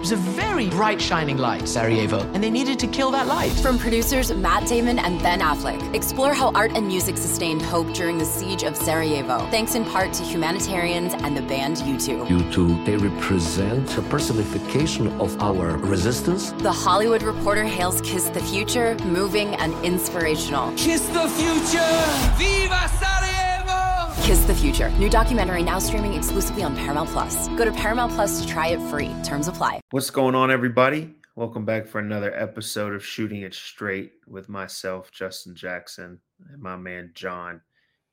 was a very bright, shining light, Sarajevo, and they needed to kill that light. From producers Matt Damon and Ben Affleck, explore how art and music sustained hope during the siege of Sarajevo, thanks in part to humanitarians and the band U2. U2, they represent a personification of our resistance. The Hollywood Reporter hails Kiss the Future, moving and inspirational. Kiss the future! Viva Sarajevo! Kiss the Future. New documentary now streaming exclusively on Paramount Plus. Go to Paramount Plus to try it free. Terms apply. What's going on, everybody? Welcome back for another episode of Shooting It Straight with myself, Justin Jackson, and my man John.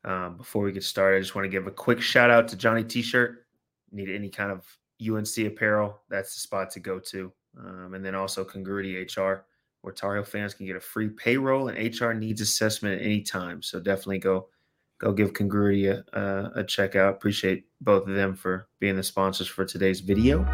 Um, before we get started, I just want to give a quick shout out to Johnny T-shirt. Need any kind of UNC apparel? That's the spot to go to. Um, and then also Congruity HR, where Tar Heel fans can get a free payroll and HR needs assessment at any time. So definitely go go give Congruity a, a, check out. Appreciate both of them for being the sponsors for today's video.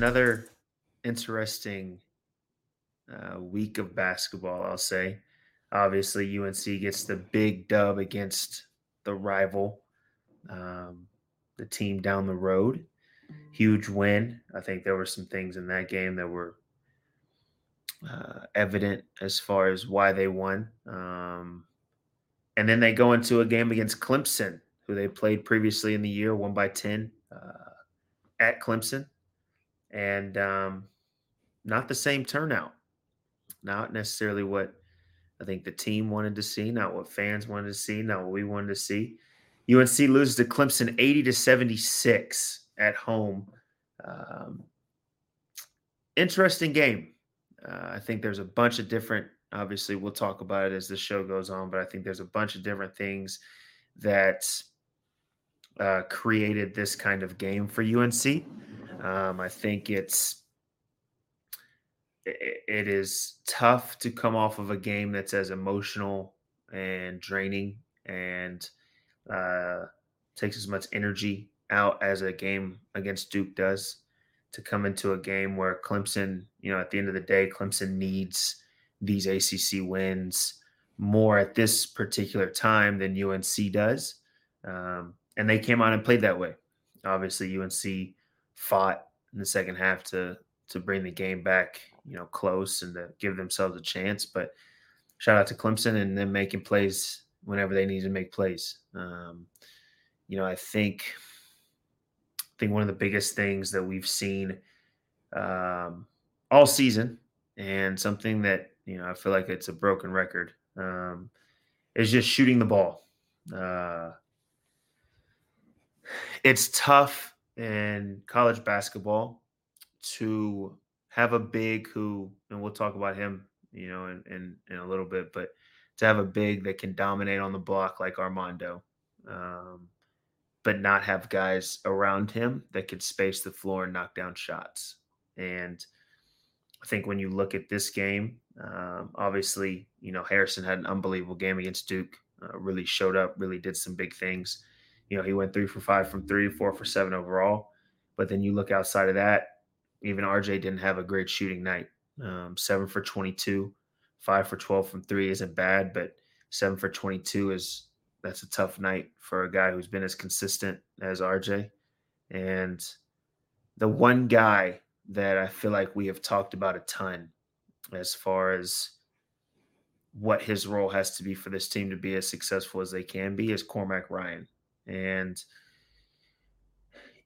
Another interesting uh, week of basketball, I'll say. Obviously, UNC gets the big dub against the rival, um, the team down the road. Huge win. I think there were some things in that game that were uh, evident as far as why they won. Um, and then they go into a game against Clemson, who they played previously in the year, one by 10 uh, at Clemson. And um, not the same turnout. Not necessarily what I think the team wanted to see, not what fans wanted to see, not what we wanted to see. UNC loses to Clemson 80 to 76 at home. Um, interesting game. Uh, I think there's a bunch of different, obviously, we'll talk about it as the show goes on, but I think there's a bunch of different things that uh, created this kind of game for UNC. Um, I think it's it, it is tough to come off of a game that's as emotional and draining and uh, takes as much energy out as a game against Duke does to come into a game where Clemson, you know, at the end of the day, Clemson needs these ACC wins more at this particular time than UNC does. Um, and they came out and played that way. Obviously, UNC fought in the second half to to bring the game back, you know, close and to give themselves a chance. But shout out to Clemson and them making plays whenever they need to make plays. Um, you know, I think I think one of the biggest things that we've seen um, all season, and something that you know I feel like it's a broken record, um, is just shooting the ball. Uh, it's tough in college basketball to have a big who, and we'll talk about him, you know, in, in, in a little bit, but to have a big that can dominate on the block like Armando, um, but not have guys around him that could space the floor and knock down shots. And I think when you look at this game, um, obviously, you know, Harrison had an unbelievable game against Duke, uh, really showed up, really did some big things. You know, he went three for five from three, four for seven overall. But then you look outside of that, even RJ didn't have a great shooting night. Um, seven for 22, five for 12 from three isn't bad, but seven for 22 is that's a tough night for a guy who's been as consistent as RJ. And the one guy that I feel like we have talked about a ton as far as what his role has to be for this team to be as successful as they can be is Cormac Ryan. And,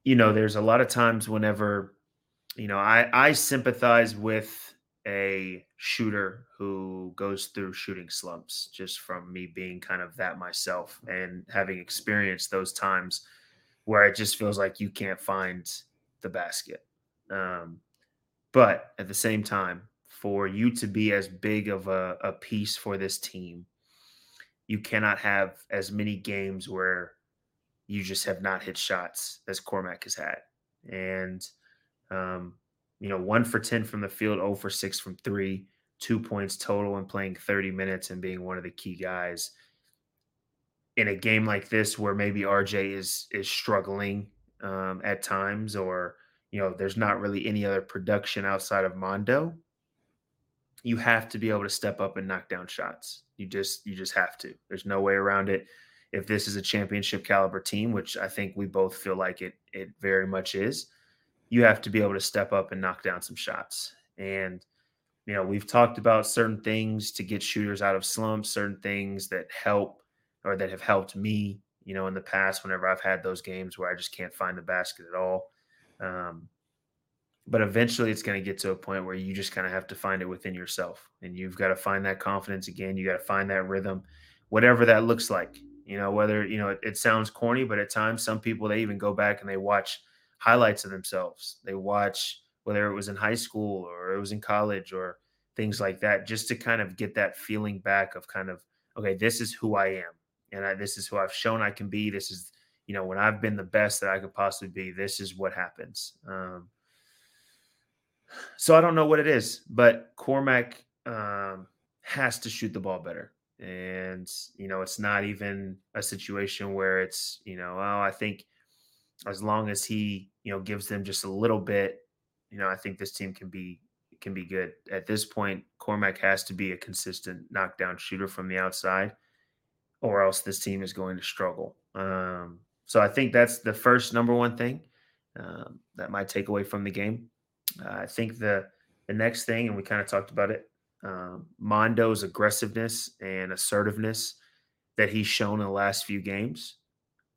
you know, there's a lot of times whenever, you know, I, I sympathize with a shooter who goes through shooting slumps just from me being kind of that myself and having experienced those times where it just feels like you can't find the basket. Um, but at the same time, for you to be as big of a, a piece for this team, you cannot have as many games where you just have not hit shots as Cormac has had. And, um, you know, one for 10 from the field, 0 for 6 from three, two points total and playing 30 minutes and being one of the key guys. In a game like this where maybe RJ is is struggling um, at times or you know there's not really any other production outside of Mondo you have to be able to step up and knock down shots. You just you just have to. There's no way around it if this is a championship caliber team which I think we both feel like it it very much is you have to be able to step up and knock down some shots and you know we've talked about certain things to get shooters out of slumps certain things that help or that have helped me, you know, in the past whenever I've had those games where I just can't find the basket at all. Um, but eventually it's going to get to a point where you just kind of have to find it within yourself and you've got to find that confidence again. You got to find that rhythm, whatever that looks like, you know, whether, you know, it, it sounds corny, but at times some people, they even go back and they watch highlights of themselves. They watch whether it was in high school or it was in college or things like that, just to kind of get that feeling back of kind of, okay, this is who I am and I, this is who I've shown I can be. This is, you know, when I've been the best that I could possibly be, this is what happens. Um, so I don't know what it is, but Cormac um, has to shoot the ball better. And, you know, it's not even a situation where it's, you know, oh, I think as long as he, you know, gives them just a little bit, you know, I think this team can be can be good. At this point, Cormac has to be a consistent knockdown shooter from the outside or else this team is going to struggle. Um, so I think that's the first number one thing um, that might take away from the game. Uh, I think the the next thing, and we kind of talked about it, um, Mondo's aggressiveness and assertiveness that he's shown in the last few games,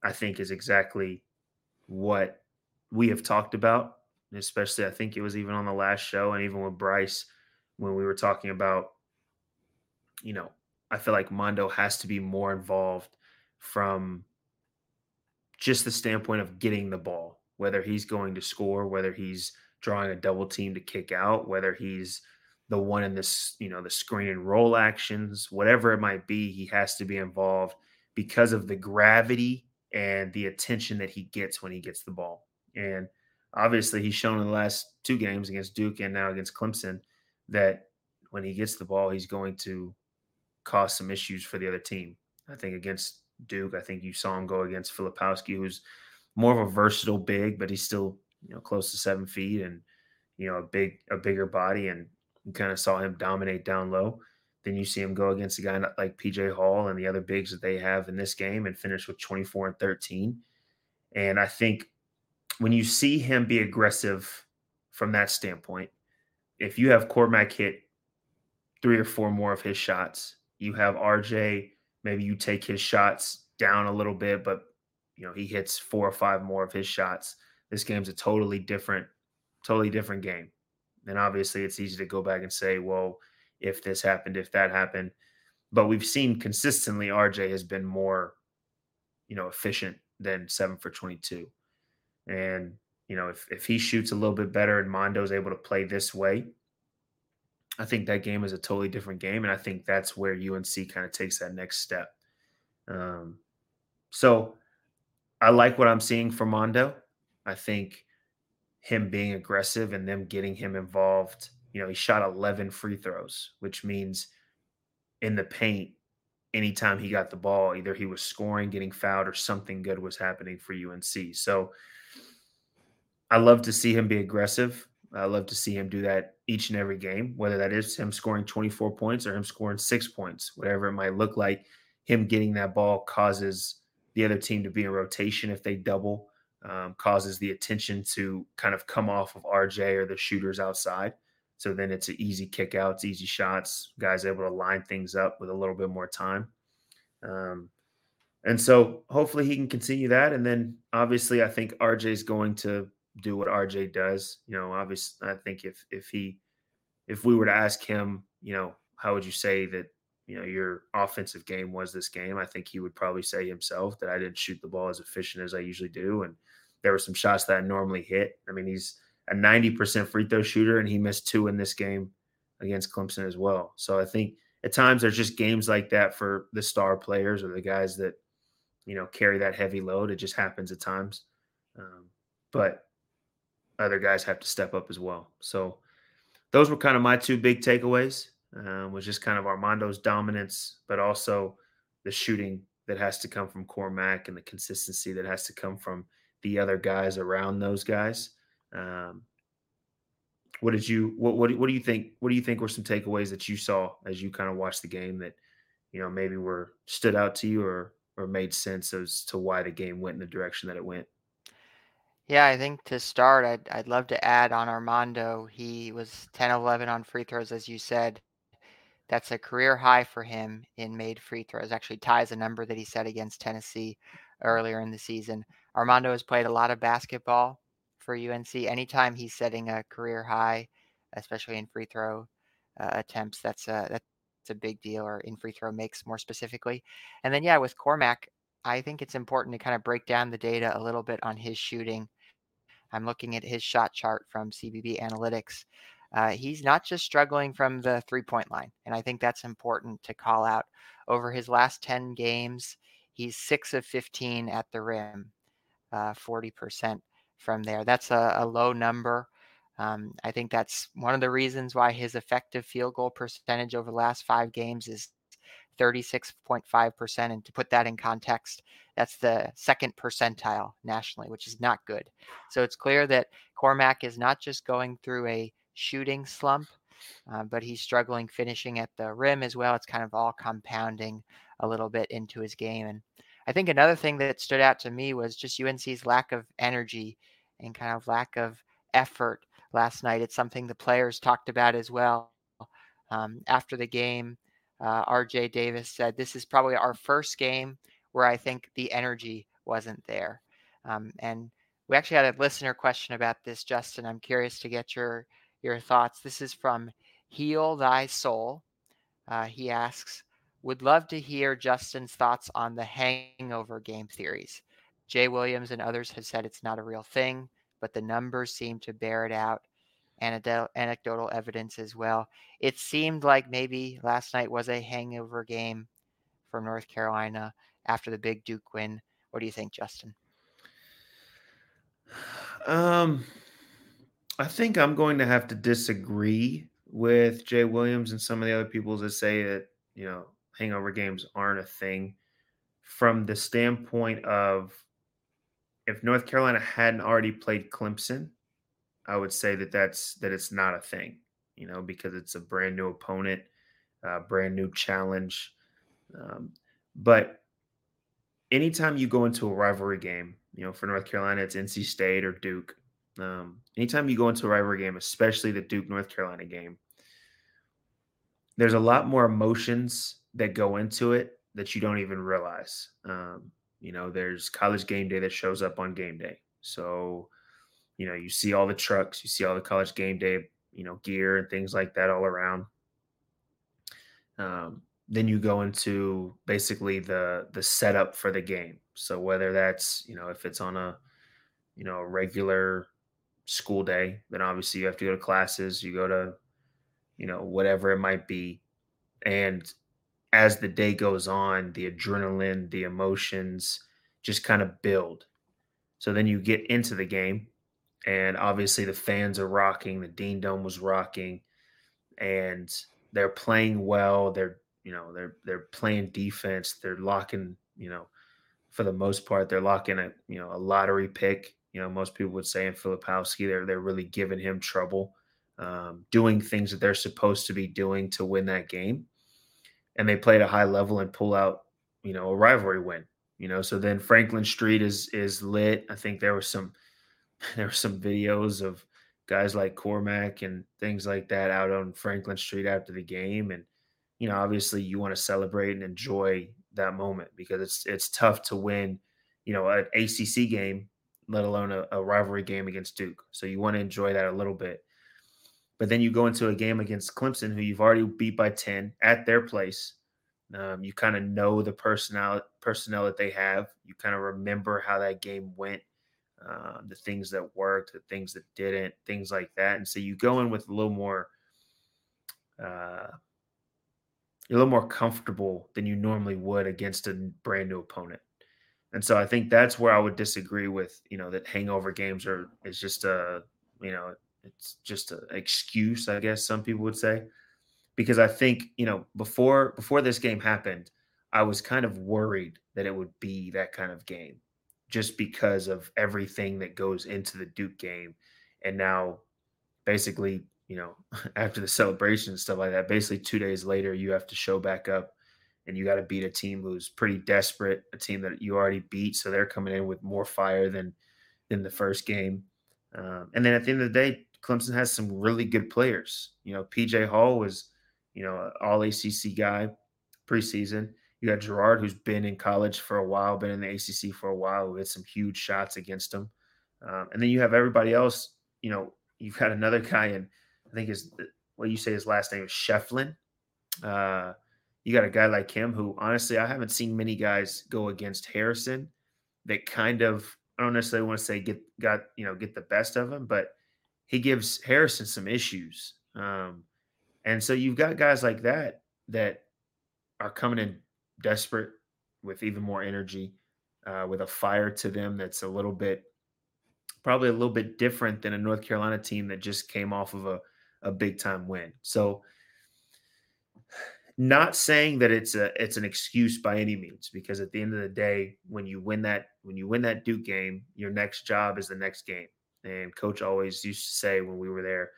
I think is exactly what we have talked about. Especially, I think it was even on the last show, and even with Bryce when we were talking about, you know, I feel like Mondo has to be more involved from just the standpoint of getting the ball, whether he's going to score, whether he's drawing a double team to kick out, whether he's the one in this, you know, the screen and roll actions, whatever it might be, he has to be involved because of the gravity and the attention that he gets when he gets the ball. And obviously, he's shown in the last two games against Duke and now against Clemson that when he gets the ball, he's going to cause some issues for the other team. I think against Duke, I think you saw him go against Filipowski, who's more of a versatile big, but he's still you know close to seven feet and you know a big a bigger body, and you kind of saw him dominate down low. Then you see him go against a guy like PJ Hall and the other bigs that they have in this game and finish with 24 and 13. And I think when you see him be aggressive from that standpoint, if you have Cormac hit three or four more of his shots, you have RJ, maybe you take his shots down a little bit, but you know, he hits four or five more of his shots. This game's a totally different, totally different game. And obviously it's easy to go back and say, well, if this happened, if that happened. But we've seen consistently RJ has been more, you know, efficient than seven for 22. And, you know, if, if he shoots a little bit better and Mondo's able to play this way, I think that game is a totally different game, and I think that's where UNC kind of takes that next step. Um, so I like what I'm seeing from Mondo. I think him being aggressive and them getting him involved. You know, he shot 11 free throws, which means in the paint, anytime he got the ball, either he was scoring, getting fouled, or something good was happening for UNC. So I love to see him be aggressive. I love to see him do that each and every game, whether that is him scoring 24 points or him scoring six points, whatever it might look like. Him getting that ball causes the other team to be in rotation if they double, um, causes the attention to kind of come off of RJ or the shooters outside. So then it's an easy kick outs, easy shots, guys able to line things up with a little bit more time. Um, and so hopefully he can continue that. And then obviously, I think RJ is going to do what RJ does. You know, obviously, I think if if he if we were to ask him, you know, how would you say that you know your offensive game was this game? I think he would probably say himself that I didn't shoot the ball as efficient as I usually do, and there were some shots that I normally hit. I mean, he's a 90% free throw shooter, and he missed two in this game against Clemson as well. So I think at times there's just games like that for the star players or the guys that you know carry that heavy load. It just happens at times. Um, but other guys have to step up as well. So those were kind of my two big takeaways. Um, was just kind of Armando's dominance, but also the shooting that has to come from Cormac and the consistency that has to come from the other guys around those guys. Um, what did you what, what what do you think what do you think were some takeaways that you saw as you kind of watched the game that you know maybe were stood out to you or or made sense as to why the game went in the direction that it went? Yeah, I think to start, I'd I'd love to add on Armando. He was 10 11 on free throws, as you said. That's a career high for him in made free throws. Actually, ties a number that he set against Tennessee earlier in the season. Armando has played a lot of basketball for UNC. Anytime he's setting a career high, especially in free throw uh, attempts, that's a that's a big deal, or in free throw makes more specifically. And then yeah, with Cormac, I think it's important to kind of break down the data a little bit on his shooting. I'm looking at his shot chart from CBB Analytics. Uh, he's not just struggling from the three point line. And I think that's important to call out. Over his last 10 games, he's six of 15 at the rim, uh, 40% from there. That's a, a low number. Um, I think that's one of the reasons why his effective field goal percentage over the last five games is 36.5%. And to put that in context, that's the second percentile nationally, which is not good. So it's clear that Cormac is not just going through a shooting slump, uh, but he's struggling finishing at the rim as well. It's kind of all compounding a little bit into his game. And I think another thing that stood out to me was just UNC's lack of energy and kind of lack of effort last night. It's something the players talked about as well. Um, after the game, uh, RJ Davis said, This is probably our first game where I think the energy wasn't there. Um, and we actually had a listener question about this, Justin. I'm curious to get your your thoughts. This is from Heal Thy Soul. Uh, he asks, would love to hear Justin's thoughts on the hangover game theories. Jay Williams and others have said it's not a real thing, but the numbers seem to bear it out. Anecdotal evidence as well. It seemed like maybe last night was a hangover game for North Carolina after the big Duke win. What do you think, Justin? Um, I think I'm going to have to disagree with Jay Williams and some of the other people that say that, you know, hangover games aren't a thing from the standpoint of if North Carolina hadn't already played Clemson, I would say that that's that it's not a thing, you know, because it's a brand new opponent, a brand new challenge. Um, but anytime you go into a rivalry game, you know, for North Carolina, it's NC State or Duke. Um, anytime you go into a rivalry game, especially the Duke North Carolina game, there's a lot more emotions that go into it that you don't even realize. Um, you know, there's college game day that shows up on game day. So, you know, you see all the trucks, you see all the college game day, you know, gear and things like that all around. Um, then you go into basically the the setup for the game. So whether that's you know if it's on a you know a regular school day, then obviously you have to go to classes, you go to, you know, whatever it might be. And as the day goes on, the adrenaline, the emotions just kind of build. So then you get into the game, and obviously the fans are rocking, the Dean Dome was rocking, and they're playing well. They're, you know, they're they're playing defense, they're locking, you know, for the most part, they're locking a, you know, a lottery pick you know, most people would say in Filipowski, they're they're really giving him trouble, um, doing things that they're supposed to be doing to win that game, and they play at a high level and pull out, you know, a rivalry win. You know, so then Franklin Street is is lit. I think there was some there were some videos of guys like Cormac and things like that out on Franklin Street after the game, and you know, obviously you want to celebrate and enjoy that moment because it's it's tough to win, you know, an ACC game let alone a, a rivalry game against Duke. So you want to enjoy that a little bit. But then you go into a game against Clemson, who you've already beat by 10 at their place. Um, you kind of know the personnel personnel that they have. You kind of remember how that game went, uh, the things that worked, the things that didn't, things like that. And so you go in with a little more, uh, a little more comfortable than you normally would against a brand new opponent. And so I think that's where I would disagree with, you know, that hangover games are is just a, you know, it's just an excuse, I guess some people would say. because I think you know before before this game happened, I was kind of worried that it would be that kind of game, just because of everything that goes into the Duke game, and now basically you know after the celebration and stuff like that, basically two days later you have to show back up. And you got to beat a team who's pretty desperate, a team that you already beat, so they're coming in with more fire than than the first game. Um, and then at the end of the day, Clemson has some really good players. You know, PJ Hall was, you know, all ACC guy preseason. You got Girard, who's been in college for a while, been in the ACC for a while, had some huge shots against him. Um, and then you have everybody else. You know, you've got another guy in, I think is what you say his last name is Schieffelin. Uh, you got a guy like him who, honestly, I haven't seen many guys go against Harrison that kind of I don't necessarily want to say get got you know get the best of him, but he gives Harrison some issues. Um, and so you've got guys like that that are coming in desperate with even more energy, uh, with a fire to them that's a little bit, probably a little bit different than a North Carolina team that just came off of a, a big time win. So, not saying that it's a it's an excuse by any means, because at the end of the day, when you win that when you win that Duke game, your next job is the next game. And coach always used to say when we were there,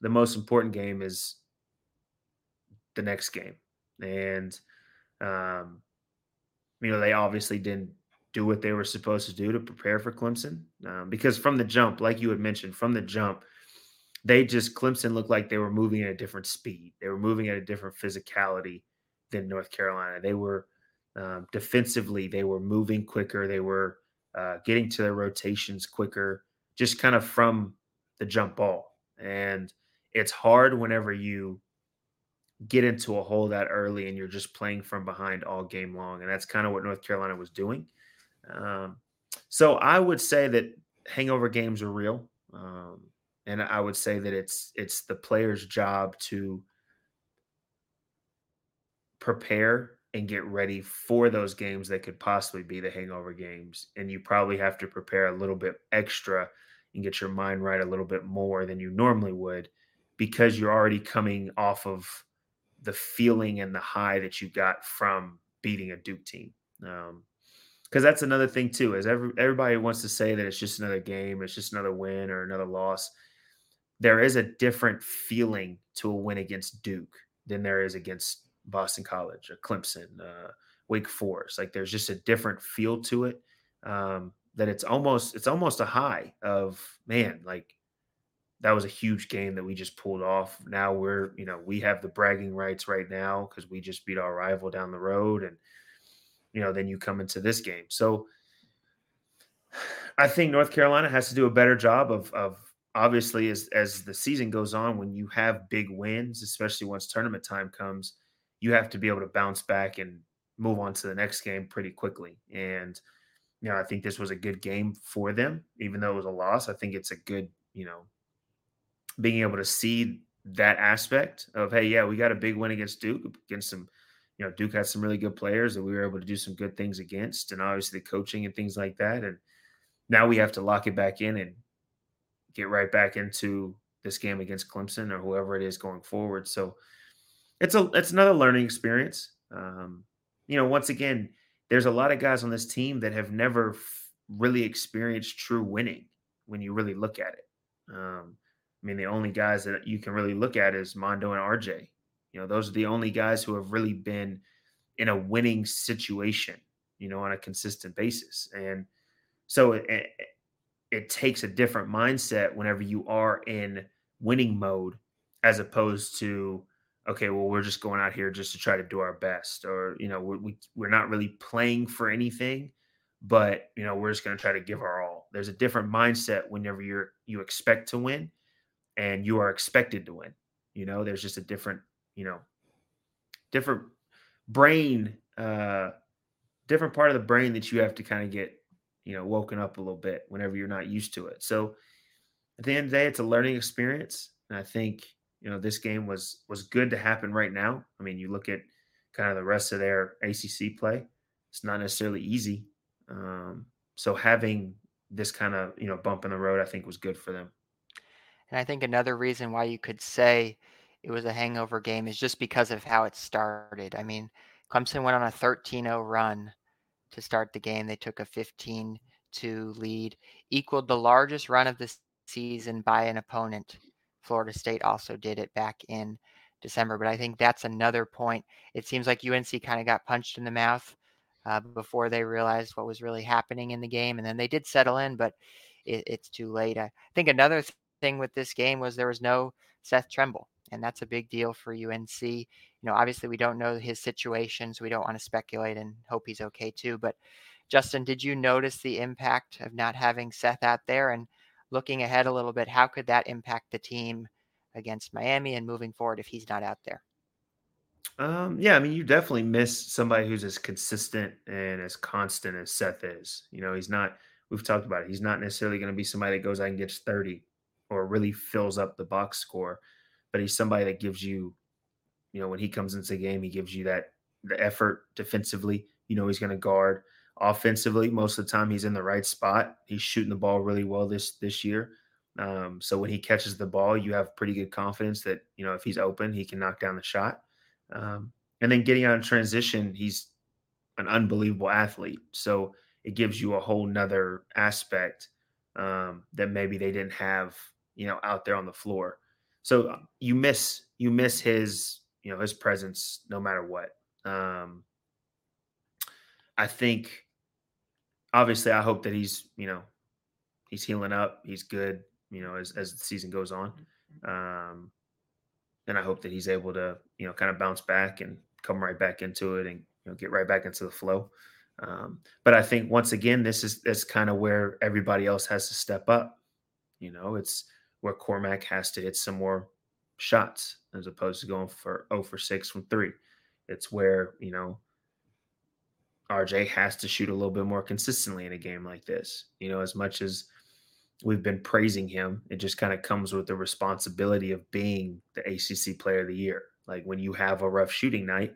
the most important game is the next game. And, um, you know, they obviously didn't do what they were supposed to do to prepare for Clemson. Um, because from the jump, like you had mentioned, from the jump, they just, Clemson looked like they were moving at a different speed. They were moving at a different physicality than North Carolina. They were um, defensively, they were moving quicker. They were uh, getting to their rotations quicker just kind of from the jump ball. And it's hard whenever you get into a hole that early and you're just playing from behind all game long. And that's kind of what North Carolina was doing. Um, so I would say that hangover games are real. Um, and I would say that it's it's the player's job to prepare and get ready for those games that could possibly be the hangover games. And you probably have to prepare a little bit extra and get your mind right a little bit more than you normally would because you're already coming off of the feeling and the high that you got from beating a Duke team. Um, because that's another thing too, is every, everybody wants to say that it's just another game, it's just another win or another loss. There is a different feeling to a win against Duke than there is against Boston College or Clemson, uh, Wake Forest. Like there's just a different feel to it. Um, that it's almost it's almost a high of man like that was a huge game that we just pulled off now we're you know we have the bragging rights right now because we just beat our rival down the road and you know then you come into this game so i think north carolina has to do a better job of of obviously as as the season goes on when you have big wins especially once tournament time comes you have to be able to bounce back and move on to the next game pretty quickly and you know, I think this was a good game for them, even though it was a loss. I think it's a good, you know, being able to see that aspect of, hey, yeah, we got a big win against Duke, against some, you know, Duke had some really good players that we were able to do some good things against, and obviously the coaching and things like that. And now we have to lock it back in and get right back into this game against Clemson or whoever it is going forward. So it's a it's another learning experience. Um, you know, once again, there's a lot of guys on this team that have never f- really experienced true winning when you really look at it. Um, I mean, the only guys that you can really look at is Mondo and RJ. You know, those are the only guys who have really been in a winning situation, you know, on a consistent basis. And so it, takes a different mindset whenever you are in winning mode as opposed to okay, well, we're just going out here just to try to do our best, or you know, we're, we we're not really playing for anything, but you know, we're just going to try to give our all. There's a different mindset whenever you're you expect to win, and you are expected to win. You know, there's just a different, you know, different brain, uh, different part of the brain that you have to kind of get, you know, woken up a little bit whenever you're not used to it. So at the end of the day, it's a learning experience, and I think you know this game was was good to happen right now. I mean, you look at kind of the rest of their ACC play; it's not necessarily easy. Um, so having this kind of you know bump in the road, I think, was good for them. And I think another reason why you could say it was a hangover game is just because of how it started. I mean, Clemson went on a 13-0 run to start the game. They took a 15 2 lead, equaled the largest run of the season by an opponent. Florida State also did it back in December, but I think that's another point. It seems like UNC kind of got punched in the mouth uh, before they realized what was really happening in the game, and then they did settle in, but it, it's too late. I think another th- thing with this game was there was no Seth Trimble, and that's a big deal for UNC. You know, obviously we don't know his situation, so we don't want to speculate and hope he's okay too, but Justin, did you notice the impact of not having Seth out there? And looking ahead a little bit, how could that impact the team against Miami and moving forward if he's not out there? Um, yeah, I mean, you definitely miss somebody who's as consistent and as constant as Seth is. You know, he's not, we've talked about it, he's not necessarily going to be somebody that goes out and gets 30 or really fills up the box score, but he's somebody that gives you, you know, when he comes into the game, he gives you that the effort defensively. You know, he's going to guard offensively. Most of the time he's in the right spot. He's shooting the ball really well this this year. Um, so when he catches the ball you have pretty good confidence that you know if he's open he can knock down the shot. Um, and then getting out of transition he's an unbelievable athlete. So it gives you a whole nother aspect um, that maybe they didn't have you know out there on the floor. So uh, you miss you miss his you know his presence no matter what um, I think obviously I hope that he's, you know, he's healing up, he's good, you know, as as the season goes on. Um and I hope that he's able to, you know, kind of bounce back and come right back into it and you know get right back into the flow. Um, but I think once again, this is that's kind of where everybody else has to step up. You know, it's where Cormac has to hit some more shots as opposed to going for 0 for 6 from three. It's where, you know, RJ has to shoot a little bit more consistently in a game like this. You know, as much as we've been praising him, it just kind of comes with the responsibility of being the ACC player of the year. Like when you have a rough shooting night,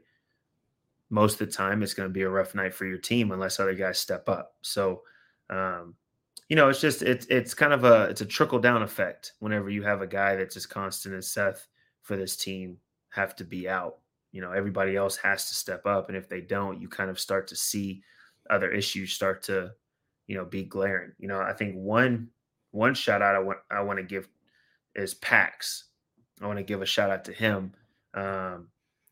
most of the time it's going to be a rough night for your team unless other guys step up. So, um, you know, it's just it's it's kind of a it's a trickle down effect whenever you have a guy that's as constant as Seth for this team have to be out. You know everybody else has to step up and if they don't you kind of start to see other issues start to you know be glaring. You know i think one one shout out i want i want to give is pax. I want to give a shout out to him um,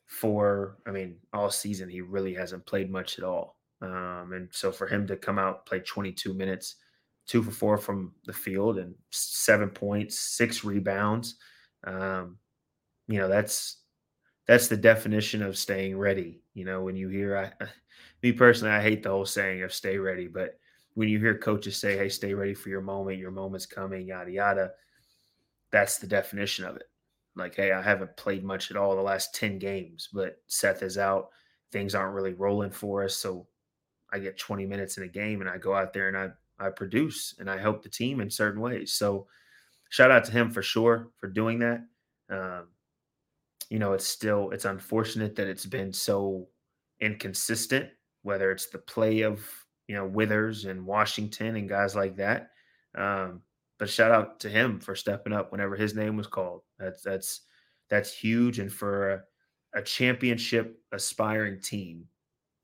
for i mean all season he really hasn't played much at all. Um, and so for him to come out play 22 minutes two for four from the field and seven points six rebounds um, you know that's that's the definition of staying ready. You know, when you hear, I, me personally, I hate the whole saying of stay ready, but when you hear coaches say, hey, stay ready for your moment, your moment's coming, yada, yada, that's the definition of it. Like, hey, I haven't played much at all the last 10 games, but Seth is out. Things aren't really rolling for us. So I get 20 minutes in a game and I go out there and I, I produce and I help the team in certain ways. So shout out to him for sure for doing that. Um, you know, it's still it's unfortunate that it's been so inconsistent, whether it's the play of you know Withers and Washington and guys like that. Um, but shout out to him for stepping up whenever his name was called. That's that's that's huge, and for a, a championship aspiring team,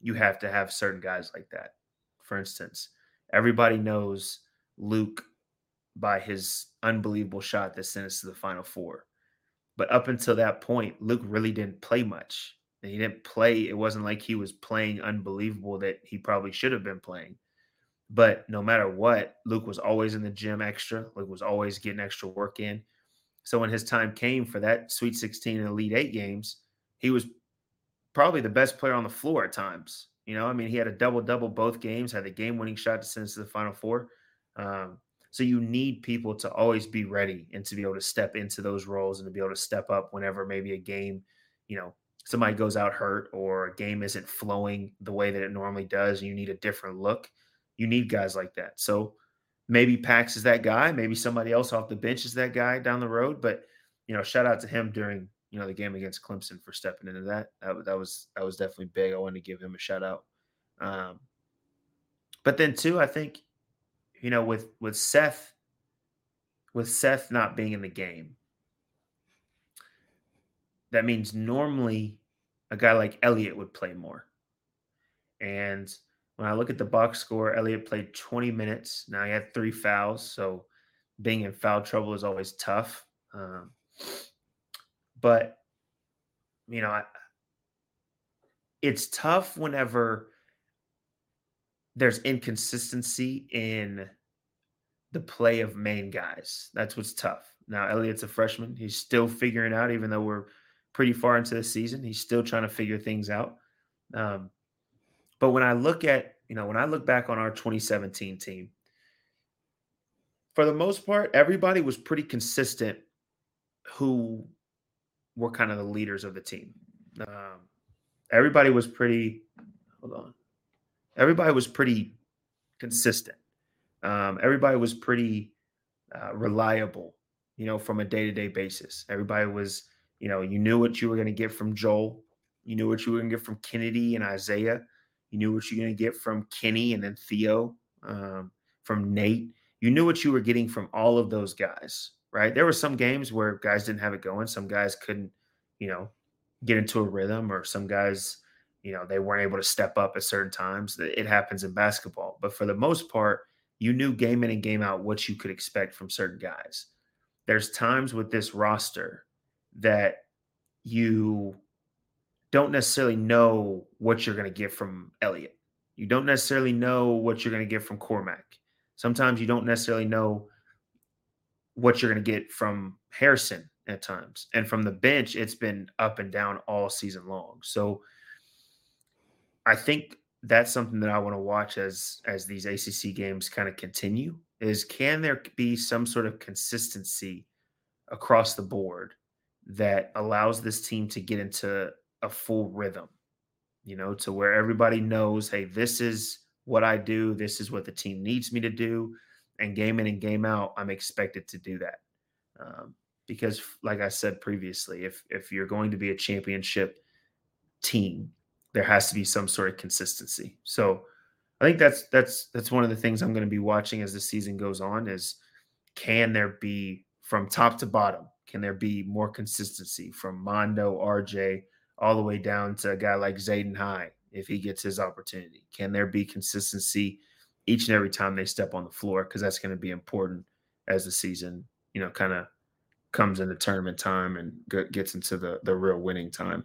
you have to have certain guys like that. For instance, everybody knows Luke by his unbelievable shot that sent us to the Final Four. But up until that point, Luke really didn't play much. And he didn't play. It wasn't like he was playing unbelievable that he probably should have been playing. But no matter what, Luke was always in the gym extra. Luke was always getting extra work in. So when his time came for that Sweet 16 and Elite Eight games, he was probably the best player on the floor at times. You know, I mean, he had a double double both games, had the game winning shot to send us to the Final Four. Um, so you need people to always be ready and to be able to step into those roles and to be able to step up whenever maybe a game, you know, somebody goes out hurt or a game isn't flowing the way that it normally does and you need a different look. You need guys like that. So maybe Pax is that guy, maybe somebody else off the bench is that guy down the road, but you know, shout out to him during, you know, the game against Clemson for stepping into that. That, that was that was definitely big. I wanted to give him a shout out. Um, but then too, I think you know, with with Seth, with Seth not being in the game, that means normally a guy like Elliott would play more. And when I look at the box score, Elliott played 20 minutes. Now he had three fouls, so being in foul trouble is always tough. Um, but you know, I, it's tough whenever there's inconsistency in the play of main guys. That's what's tough. Now Elliott's a freshman; he's still figuring out, even though we're pretty far into the season. He's still trying to figure things out. Um, but when I look at, you know, when I look back on our 2017 team, for the most part, everybody was pretty consistent who were kind of the leaders of the team. Um, everybody was pretty, hold on, everybody was pretty consistent. Um, everybody was pretty uh, reliable, you know, from a day to day basis. Everybody was, you know, you knew what you were going to get from Joel. You knew what you were going to get from Kennedy and Isaiah. You knew what you were going to get from Kenny and then Theo, um, from Nate. You knew what you were getting from all of those guys, right? There were some games where guys didn't have it going. Some guys couldn't, you know, get into a rhythm, or some guys, you know, they weren't able to step up at certain times. It happens in basketball. But for the most part, you knew game in and game out what you could expect from certain guys. There's times with this roster that you don't necessarily know what you're going to get from Elliott. You don't necessarily know what you're going to get from Cormac. Sometimes you don't necessarily know what you're going to get from Harrison at times. And from the bench, it's been up and down all season long. So I think that's something that I want to watch as as these ACC games kind of continue is can there be some sort of consistency across the board that allows this team to get into a full rhythm, you know, to where everybody knows, hey, this is what I do, this is what the team needs me to do, and game in and game out, I'm expected to do that. Um, because, like I said previously, if if you're going to be a championship team, there has to be some sort of consistency. So, I think that's that's that's one of the things I'm going to be watching as the season goes on. Is can there be from top to bottom? Can there be more consistency from Mondo, RJ, all the way down to a guy like Zayden High if he gets his opportunity? Can there be consistency each and every time they step on the floor? Because that's going to be important as the season, you know, kind of comes into tournament time and gets into the the real winning time.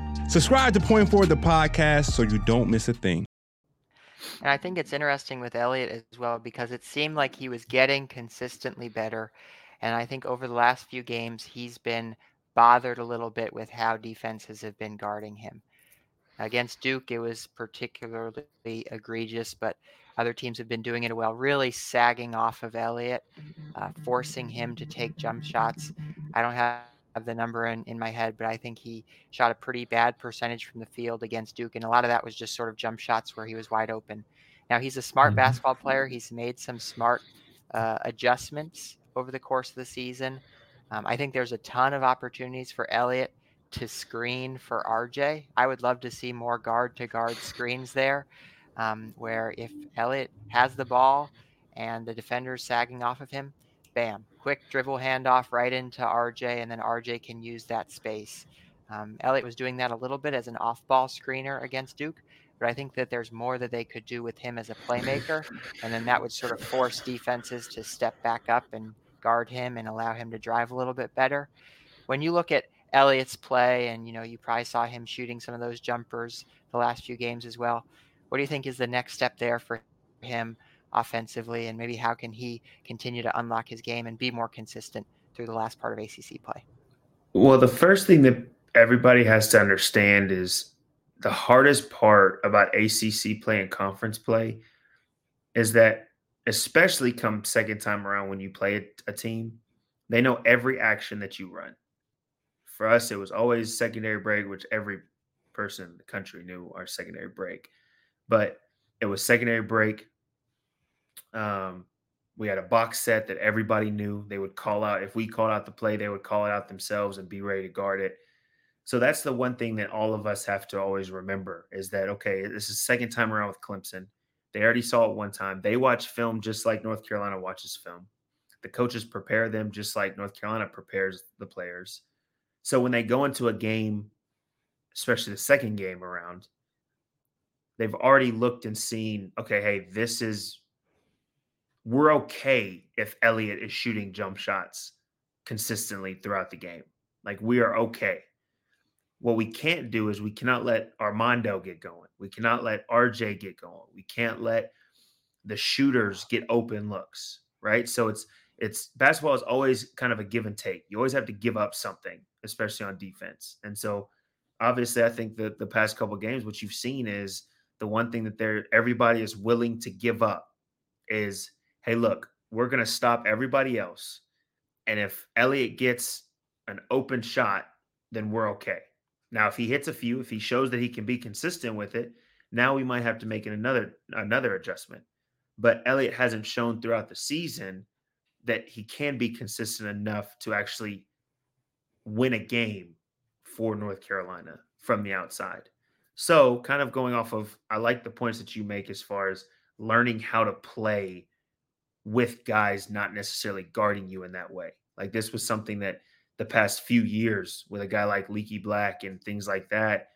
Subscribe to Point Forward the podcast so you don't miss a thing. And I think it's interesting with Elliott as well because it seemed like he was getting consistently better. And I think over the last few games, he's been bothered a little bit with how defenses have been guarding him. Against Duke, it was particularly egregious, but other teams have been doing it well, really sagging off of Elliott, uh, forcing him to take jump shots. I don't have have the number in, in my head, but I think he shot a pretty bad percentage from the field against Duke. And a lot of that was just sort of jump shots where he was wide open. Now, he's a smart mm-hmm. basketball player. He's made some smart uh, adjustments over the course of the season. Um, I think there's a ton of opportunities for Elliott to screen for RJ. I would love to see more guard to guard screens there, um, where if Elliott has the ball and the defender's sagging off of him, bam, quick dribble handoff right into RJ, and then RJ can use that space. Um, was doing that a little bit as an off ball screener against Duke, but I think that there's more that they could do with him as a playmaker, and then that would sort of force defenses to step back up and guard him and allow him to drive a little bit better. When you look at Elliott's play, and you know you probably saw him shooting some of those jumpers the last few games as well. What do you think is the next step there for him offensively, and maybe how can he continue to unlock his game and be more consistent through the last part of ACC play? Well, the first thing that everybody has to understand is the hardest part about ACC play and conference play is that, especially come second time around when you play a, team, they know every action that you run. For us, it was always secondary break, which every person in the country knew our secondary break. But it was secondary break. Um, we had a box set that everybody knew. They would call out if we called out the play, they would call it out themselves and be ready to guard it. So that's the one thing that all of us have to always remember is that okay, this is second time around with Clemson. They already saw it one time. They watch film just like North Carolina watches film. The coaches prepare them just like North Carolina prepares the players. So when they go into a game, especially the second game around, they've already looked and seen, okay, hey, this is we're okay if Elliot is shooting jump shots consistently throughout the game. Like we are okay. What we can't do is we cannot let Armando get going. We cannot let RJ get going. We can't let the shooters get open looks, right? So it's it's basketball is always kind of a give and take. You always have to give up something, especially on defense. And so obviously I think that the past couple games what you've seen is the one thing that they're everybody is willing to give up is hey, look, we're going to stop everybody else. And if Elliot gets an open shot, then we're okay. Now, if he hits a few, if he shows that he can be consistent with it, now we might have to make another another adjustment. But Elliot hasn't shown throughout the season that he can be consistent enough to actually win a game for North Carolina from the outside. So, kind of going off of, I like the points that you make as far as learning how to play with guys not necessarily guarding you in that way. Like this was something that the past few years with a guy like Leaky Black and things like that,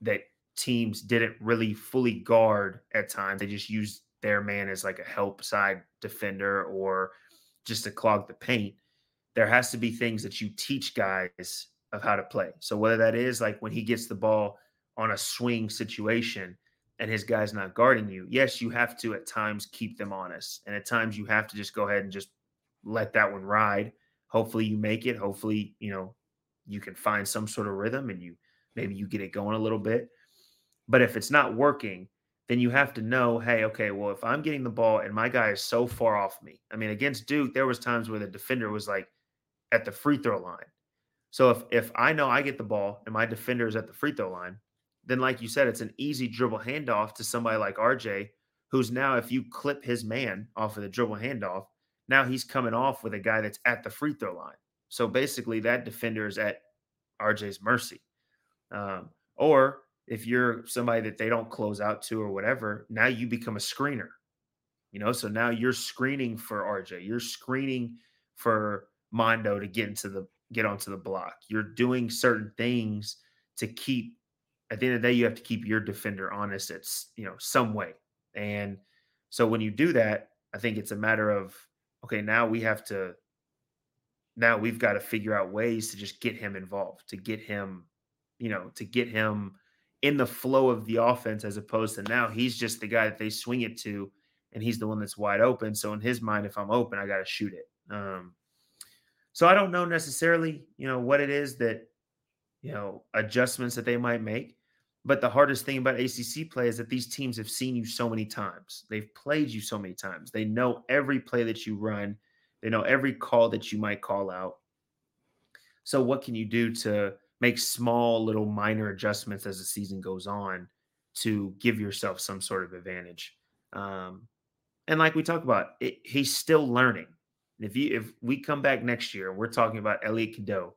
that teams didn't really fully guard at times. They just used their man as like a help side defender or just to clog the paint. There has to be things that you teach guys of how to play. So whether that is like when he gets the ball on a swing situation, and his guy's not guarding you, yes, you have to at times keep them honest. And at times you have to just go ahead and just let that one ride. Hopefully you make it. Hopefully, you know, you can find some sort of rhythm and you maybe you get it going a little bit. But if it's not working, then you have to know, hey, okay, well, if I'm getting the ball and my guy is so far off me. I mean, against Duke, there was times where the defender was like at the free throw line. So if if I know I get the ball and my defender is at the free throw line, then like you said, it's an easy dribble handoff to somebody like RJ, who's now, if you clip his man off of the dribble handoff, now he's coming off with a guy that's at the free throw line. So basically, that defender is at RJ's mercy. Um, or if you're somebody that they don't close out to or whatever, now you become a screener. You know, so now you're screening for RJ. You're screening for Mondo to get into the get onto the block. You're doing certain things to keep at the end of the day, you have to keep your defender honest. It's you know some way, and so when you do that, I think it's a matter of okay, now we have to. Now we've got to figure out ways to just get him involved, to get him, you know, to get him in the flow of the offense, as opposed to now he's just the guy that they swing it to, and he's the one that's wide open. So in his mind, if I'm open, I got to shoot it. Um, so I don't know necessarily, you know, what it is that you know, adjustments that they might make. But the hardest thing about ACC play is that these teams have seen you so many times. They've played you so many times. They know every play that you run. They know every call that you might call out. So what can you do to make small little minor adjustments as the season goes on to give yourself some sort of advantage? Um, and like we talked about, it, he's still learning. If you if we come back next year, we're talking about Elliot Cadeau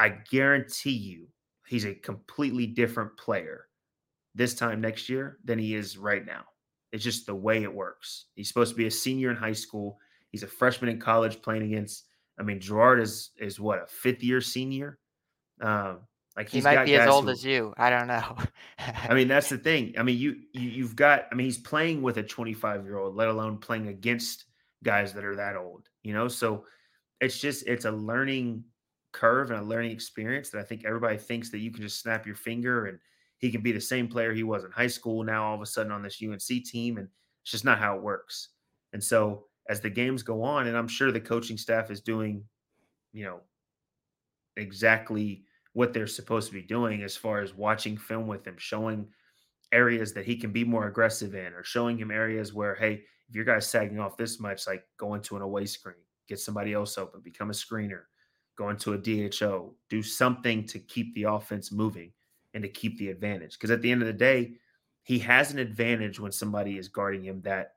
I guarantee you he's a completely different player this time next year than he is right now. It's just the way it works. He's supposed to be a senior in high school. He's a freshman in college playing against. I mean, Girard is is what a fifth year senior. Um, like he might be as old who, as you. I don't know. I mean, that's the thing. I mean, you, you you've got. I mean, he's playing with a 25 year old, let alone playing against guys that are that old. You know, so it's just it's a learning curve and a learning experience that I think everybody thinks that you can just snap your finger and he can be the same player he was in high school now all of a sudden on this UNC team and it's just not how it works. And so as the games go on and I'm sure the coaching staff is doing you know exactly what they're supposed to be doing as far as watching film with him, showing areas that he can be more aggressive in, or showing him areas where, hey, if your guy's sagging off this much, like go into an away screen, get somebody else open, become a screener, go into a DHO, do something to keep the offense moving and to keep the advantage. Because at the end of the day, he has an advantage when somebody is guarding him that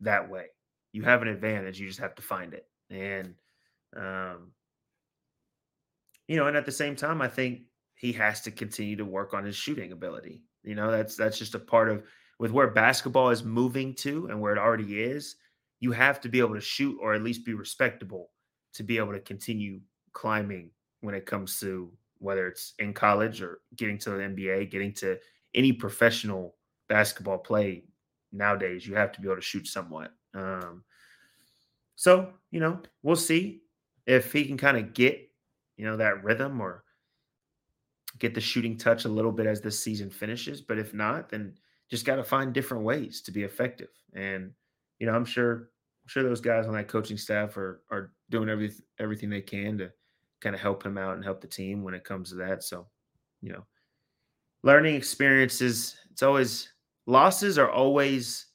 that way. You have an advantage, you just have to find it. And um, you know, and at the same time, I think he has to continue to work on his shooting ability. You know, that's that's just a part of with where basketball is moving to and where it already is. You have to be able to shoot or at least be respectable to be able to continue climbing when it comes to whether it's in college or getting to the NBA, getting to any professional basketball play nowadays. You have to be able to shoot somewhat. Um, so you know, we'll see if he can kind of get you know, that rhythm or get the shooting touch a little bit as the season finishes. But if not, then just got to find different ways to be effective. And you know, I'm sure I'm sure those guys on that coaching staff are are doing everything everything they can to kind of help him out and help the team when it comes to that. So, you know, learning experiences, it's always losses are always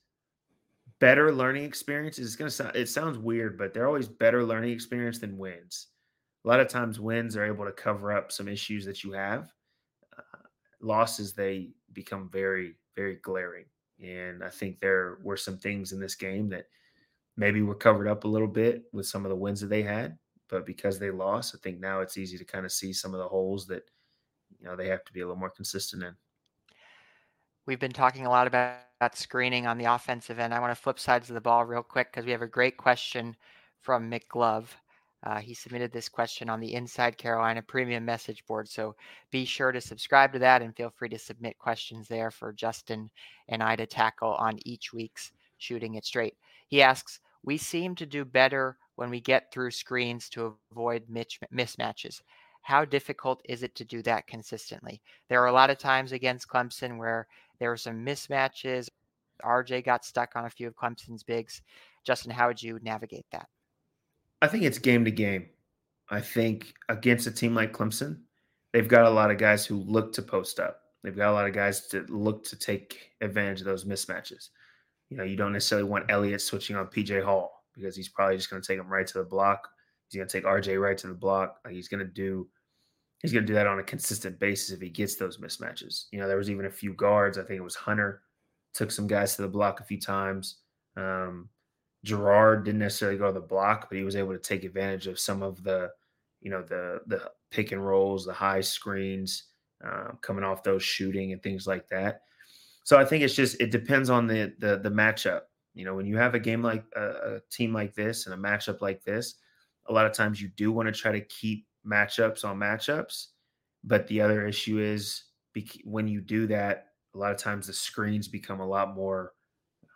better learning experiences. It's gonna sound it sounds weird, but they're always better learning experience than wins a lot of times wins are able to cover up some issues that you have. Uh, losses they become very very glaring, and I think there were some things in this game that maybe were covered up a little bit with some of the wins that they had, but because they lost, I think now it's easy to kind of see some of the holes that you know they have to be a little more consistent in. We've been talking a lot about, screening on the offensive end. I want to flip sides of the ball real quick because we have a great question from Mick Glove. Uh, he submitted this question on the Inside Carolina Premium message board. So be sure to subscribe to that and feel free to submit questions there for Justin and I to tackle on each week's Shooting It Straight. He asks, We seem to do better when we get through screens to avoid mismatches. How difficult is it to do that consistently? There are a lot of times against Clemson where there were some mismatches. RJ got stuck on a few of Clemson's bigs. Justin, how would you navigate that? I think it's game to game. I think against a team like Clemson, they've got a lot of guys who look to post up. They've got a lot of guys to look to take advantage of those mismatches. You know, you don't necessarily want Elliot switching on PJ Hall because he's probably just going to take him right to the block. He's going to take RJ right to the block. Like he's going to do, he's going to do that on a consistent basis if he gets those mismatches. You know, there was even a few guards. I think it was Hunter took some guys to the block a few times. Um, Girard didn't necessarily go to the block, but he was able to take advantage of some of the, you know, the the pick and rolls, the high screens uh, coming off those shooting and things like that. So I think it's just it depends on the the the matchup. You know, when you have a game like a, a team like this and a matchup like this, a lot of times you do want to try to keep matchups on matchups. But the other issue is when you do that, a lot of times the screens become a lot more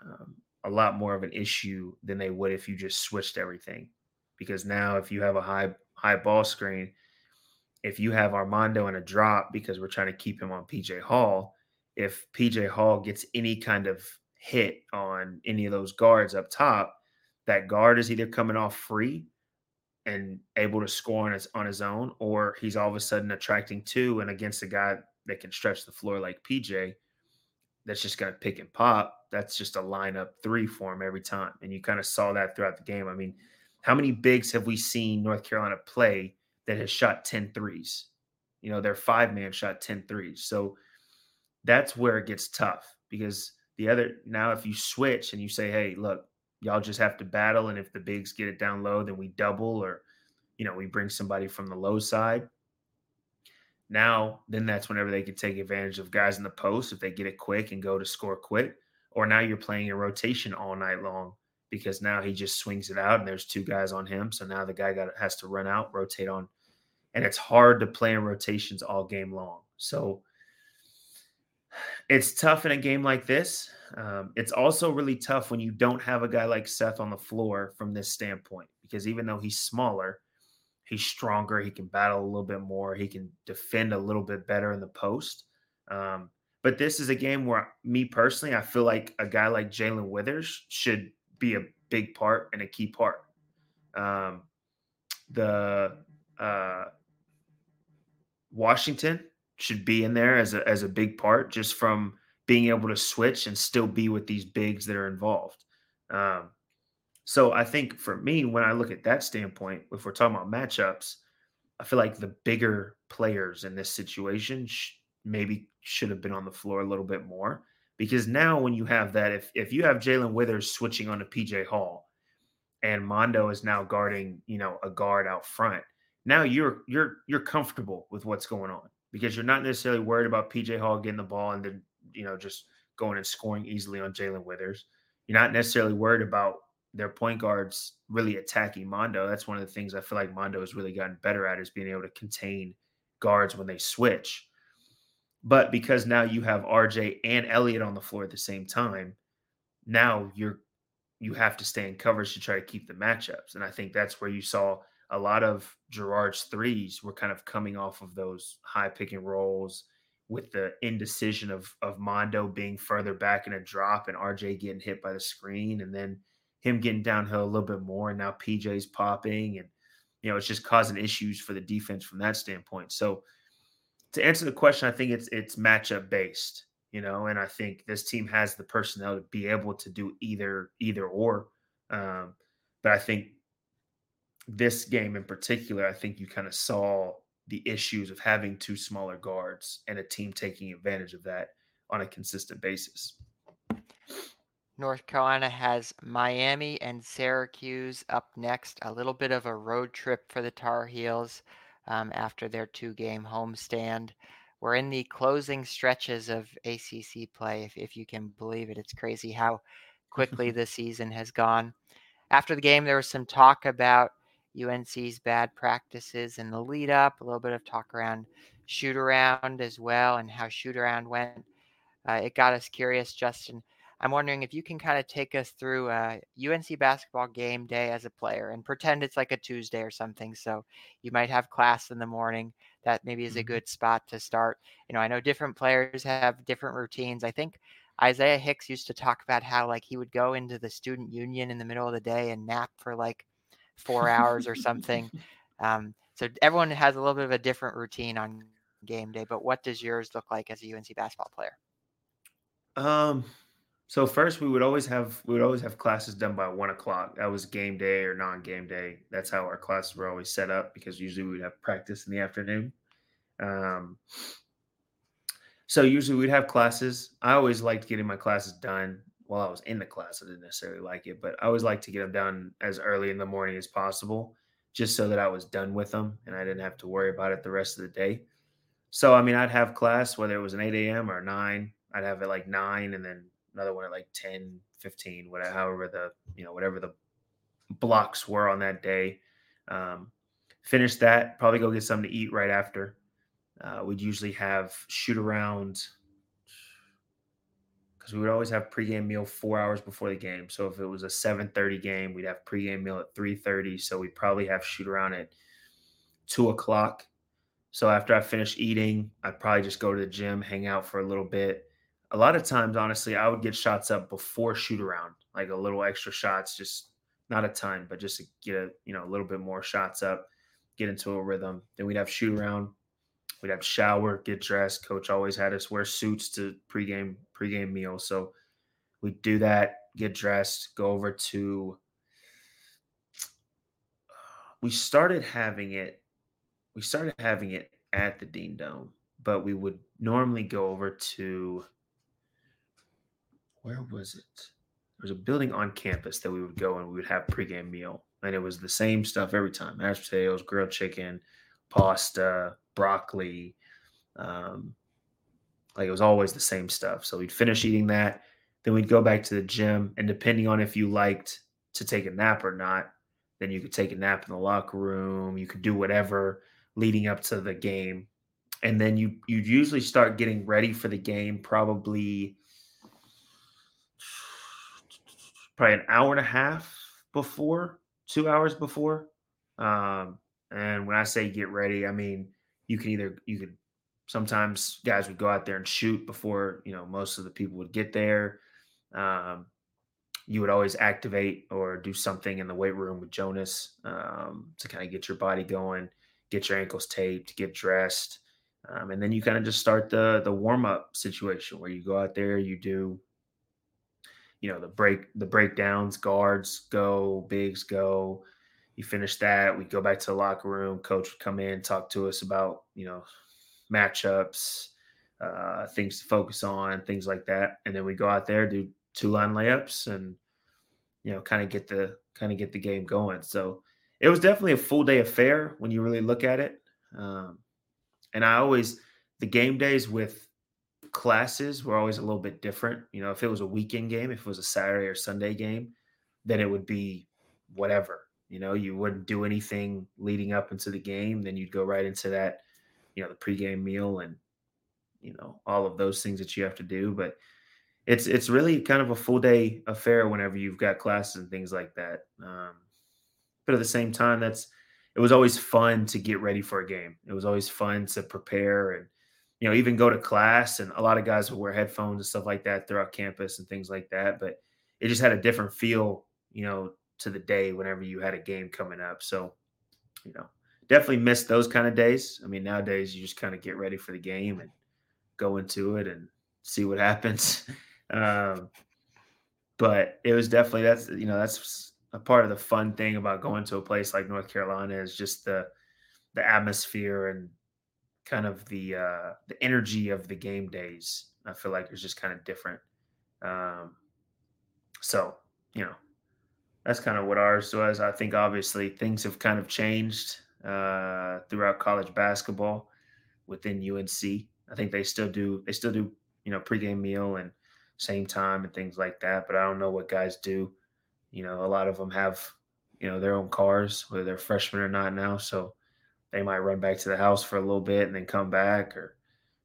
um, a lot more of an issue than they would if you just switched everything. Because now if you have a high high ball screen, if you have Armando in a drop because we're trying to keep him on PJ Hall, if PJ Hall gets any kind of hit on any of those guards up top, that guard is either coming off free and able to score on his on his own, or he's all of a sudden attracting two and against a guy that can stretch the floor like PJ, that's just going to pick and pop that's just a lineup three for him every time. And you kind of saw that throughout the game. I mean, how many bigs have we seen North Carolina play that has shot 10 threes? You know, their five man shot 10 threes. So that's where it gets tough because the other now, if you switch and you say, hey, look, y'all just have to battle. And if the bigs get it down low, then we double or, you know, we bring somebody from the low side. Now, then that's whenever they can take advantage of guys in the post if they get it quick and go to score quick or now you're playing a rotation all night long because now he just swings it out and there's two guys on him. So now the guy got has to run out, rotate on, and it's hard to play in rotations all game long. So it's tough in a game like this. Um, it's also really tough when you don't have a guy like Seth on the floor from this standpoint because even though he's smaller, He's stronger. He can battle a little bit more. He can defend a little bit better in the post. Um, but this is a game where, me personally, I feel like a guy like Jae'Lyn Withers should be a big part and a key part. Um, the uh, Washington should be in there as a as a big part, just from being able to switch and still be with these bigs that are involved. Um, so I think for me, when I look at that standpoint, if we're talking about matchups, I feel like the bigger players in this situation sh- maybe should have been on the floor a little bit more because now when you have that, if if you have Jae'Lyn Withers switching on to PJ Hall, and Mondo is now guarding, you know, a guard out front, now you're you're you're comfortable with what's going on because you're not necessarily worried about PJ Hall getting the ball and then you know just going and scoring easily on Jae'Lyn Withers. You're not necessarily worried about their point guards really attacking Mondo. That's one of the things I feel like Mondo has really gotten better at is being able to contain guards when they switch. But because now you have RJ and Elliot on the floor at the same time, now you're you have to stay in coverage to try to keep the matchups. And I think that's where you saw a lot of Girard's threes were kind of coming off of those high pick and rolls with the indecision of of Mondo being further back in a drop and RJ getting hit by the screen and then him getting downhill a little bit more and now PJ's popping and you know it's just causing issues for the defense from that standpoint. So to answer the question, I think it's it's matchup based, you know, and I think this team has the personnel to be able to do either either or. Um, but I think this game in particular, I think you kind of saw the issues of having two smaller guards and a team taking advantage of that on a consistent basis. North Carolina has Miami and Syracuse up next. A little bit of a road trip for the Tar Heels um, after their two game homestand. We're in the closing stretches of ACC play, if, if you can believe it. It's crazy how quickly the season has gone. After the game, there was some talk about UNC's bad practices in the lead up, a little bit of talk around shoot around as well and how shoot around went. Uh, it got us curious, Justin. I'm wondering if you can kind of take us through a UNC basketball game day as a player and pretend it's like a Tuesday or something. So you might have class in the morning. That maybe is a mm-hmm. good spot to start. You know, I know different players have different routines. I think Isaiah Hicks used to talk about how like he would go into the student union in the middle of the day and nap for like four hours or something. Um, so everyone has a little bit of a different routine on game day. But what does yours look like as a UNC basketball player? Um. So first, we would always have we would always have classes done by one o'clock. That was game day or non-game day. That's how our classes were always set up because usually we would have practice in the afternoon. Um, so usually we'd have classes. I always liked getting my classes done while I was in the class. I didn't necessarily like it, but I always like to get them done as early in the morning as possible, just so that I was done with them and I didn't have to worry about it the rest of the day. So, I mean, I'd have class whether it was an 8 a.m. or 9. I'd have it like 9 and then another one at like 10, 15, whatever, however the, you know, whatever the blocks were on that day. Um, finish that, probably go get something to eat right after. Uh, we'd usually have shoot around because we would always have pregame meal four hours before the game. So if it was a 7:30 game, we'd have pregame meal at 3:30. So we'd probably have shoot around at two o'clock. So after I finish eating, I'd probably just go to the gym, hang out for a little bit. A lot of times, honestly, I would get shots up before shoot around, like a little extra shots, just not a ton, but just to get a you know a little bit more shots up, get into a rhythm. Then we'd have shoot around We'd have shower, get dressed. Coach always had us wear suits to pregame pregame meal. So we'd do that, get dressed, go over to. Uh, we started having it. We started having it at the Dean Dome, but we would normally go over to. Where was it? There was a building on campus that we would go and we would have pregame meal, and it was the same stuff every time: mashed potatoes, grilled chicken, pasta, broccoli. Um, like it was always the same stuff. So we'd finish eating that, then we'd go back to the gym, and depending on if you liked to take a nap or not, then you could take a nap in the locker room. You could do whatever leading up to the game, and then you you usually start getting ready for the game probably probably an hour and a half before, two hours before. Um, And when I say get ready, I mean you can either you could sometimes guys would go out there and shoot before you know most of the people would get there. Um, you would always activate or do something in the weight room with Jonas um, to kind of get your body going, get your ankles taped, get dressed, um, and then you kind of just start the the warm up situation where you go out there, you do, you know, the break the breakdowns, guards go, bigs go. You finish that, we go back to the locker room. Coach would come in, talk to us about you know matchups, uh, things to focus on, things like that, and then we go out there do two line layups and you know kind of get the kind of get the game going. So it was definitely a full day affair when you really look at it. Um, and I always the game days with classes were always a little bit different. You know, if it was a weekend game, if it was a Saturday or Sunday game, then it would be whatever. You know, you wouldn't do anything leading up into the game. Then you'd go right into that, you know, the pregame meal and you know all of those things that you have to do. But it's it's really kind of a full day affair whenever you've got classes and things like that. Um, but at the same time, that's it was always fun to get ready for a game. It was always fun to prepare and you know even go to class. And a lot of guys would wear headphones and stuff like that throughout campus and things like that. But it just had a different feel, you know, to the day whenever you had a game coming up. So you know, definitely missed those kind of days. I mean, nowadays you just kind of get ready for the game and go into it and see what happens. Um, but it was definitely that's you know that's a part of the fun thing about going to a place like North Carolina is just the the atmosphere and kind of the uh, the energy of the game days. I feel like it's just kind of different. Um, so you know that's kind of what ours was. I think obviously things have kind of changed uh, throughout college basketball within UNC. I think they still do they still do you know pregame meal and same time and things like that. But I don't know what guys do. You know, a lot of them have, you know, their own cars, whether they're freshmen or not now. So they might run back to the house for a little bit and then come back or,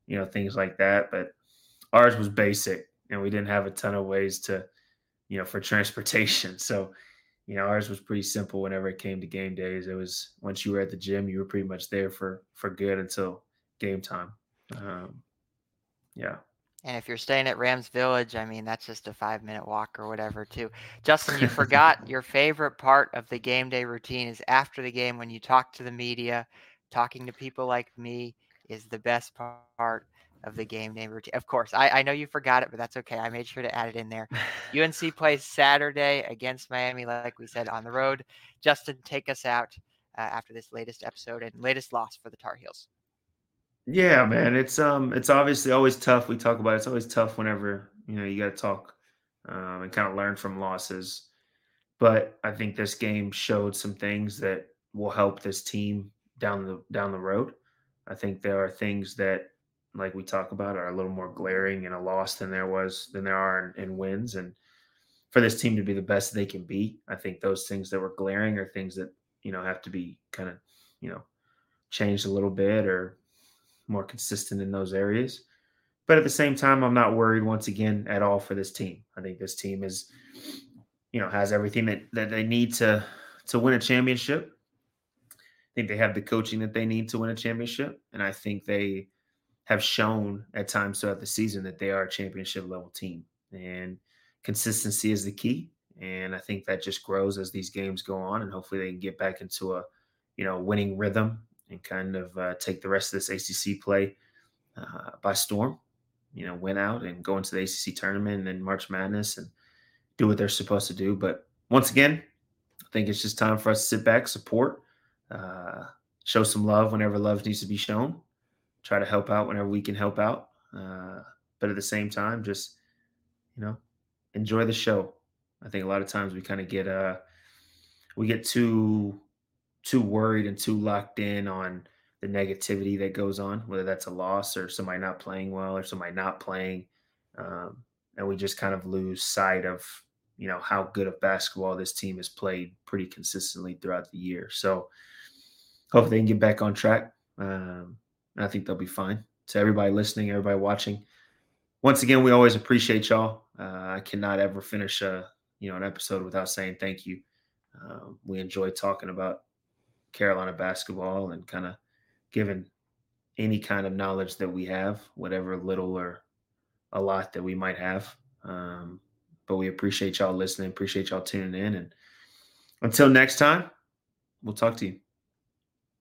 you know, things like that. But ours was basic and we didn't have a ton of ways to, you know, for transportation. So, you know, ours was pretty simple whenever it came to game days. It was once you were at the gym, you were pretty much there for for good until game time. Um, yeah. And if you're staying at Rams Village, I mean, that's just a five minute walk or whatever, too. Justin, you forgot your favorite part of the game day routine is after the game when you talk to the media, talking to people like me is the best part of the game day routine. Of course, I, I know you forgot it, but that's okay. I made sure to add it in there. UNC plays Saturday against Miami, like we said, on the road. Justin, take us out uh, after this latest episode and latest loss for the Tar Heels. Yeah, man. It's um it's obviously always tough. We talk about it. it's always tough whenever, you know, you gotta talk um, and kind of learn from losses. But I think this game showed some things that will help this team down the down the road. I think there are things that like we talk about are a little more glaring in a loss than there was than there are in, in wins. And for this team to be the best they can be, I think those things that were glaring are things that, you know, have to be kind of, you know, changed a little bit or more consistent in those areas. But at the same time, I'm not worried once again at all for this team. I think this team is, you know, has everything that, that they need to to win a championship. I think they have the coaching that they need to win a championship. And I think they have shown at times throughout the season that they are a championship level team. And consistency is the key. And I think that just grows as these games go on. And hopefully they can get back into a, you know, winning rhythm and kind of uh, take the rest of this ACC play uh, by storm. You know, win out and go into the ACC tournament and March Madness and do what they're supposed to do. But once again, I think it's just time for us to sit back, support, uh, show some love whenever love needs to be shown, try to help out whenever we can help out. Uh, but at the same time, just you know, enjoy the show. I think a lot of times we kind of get uh we get too too worried and too locked in on the negativity that goes on, whether that's a loss or somebody not playing well or somebody not playing. Um, and we just kind of lose sight of, you know, how good of basketball this team has played pretty consistently throughout the year. So hopefully they can get back on track. Um, I think they'll be fine. To everybody listening, everybody watching, once again, we always appreciate y'all. Uh, I cannot ever finish a, you know, an episode without saying thank you. Uh, we enjoy talking about Carolina basketball and kind of giving any kind of knowledge that we have, whatever little or a lot that we might have. Um, but we appreciate y'all listening, appreciate y'all tuning in. And until next time, we'll talk to you.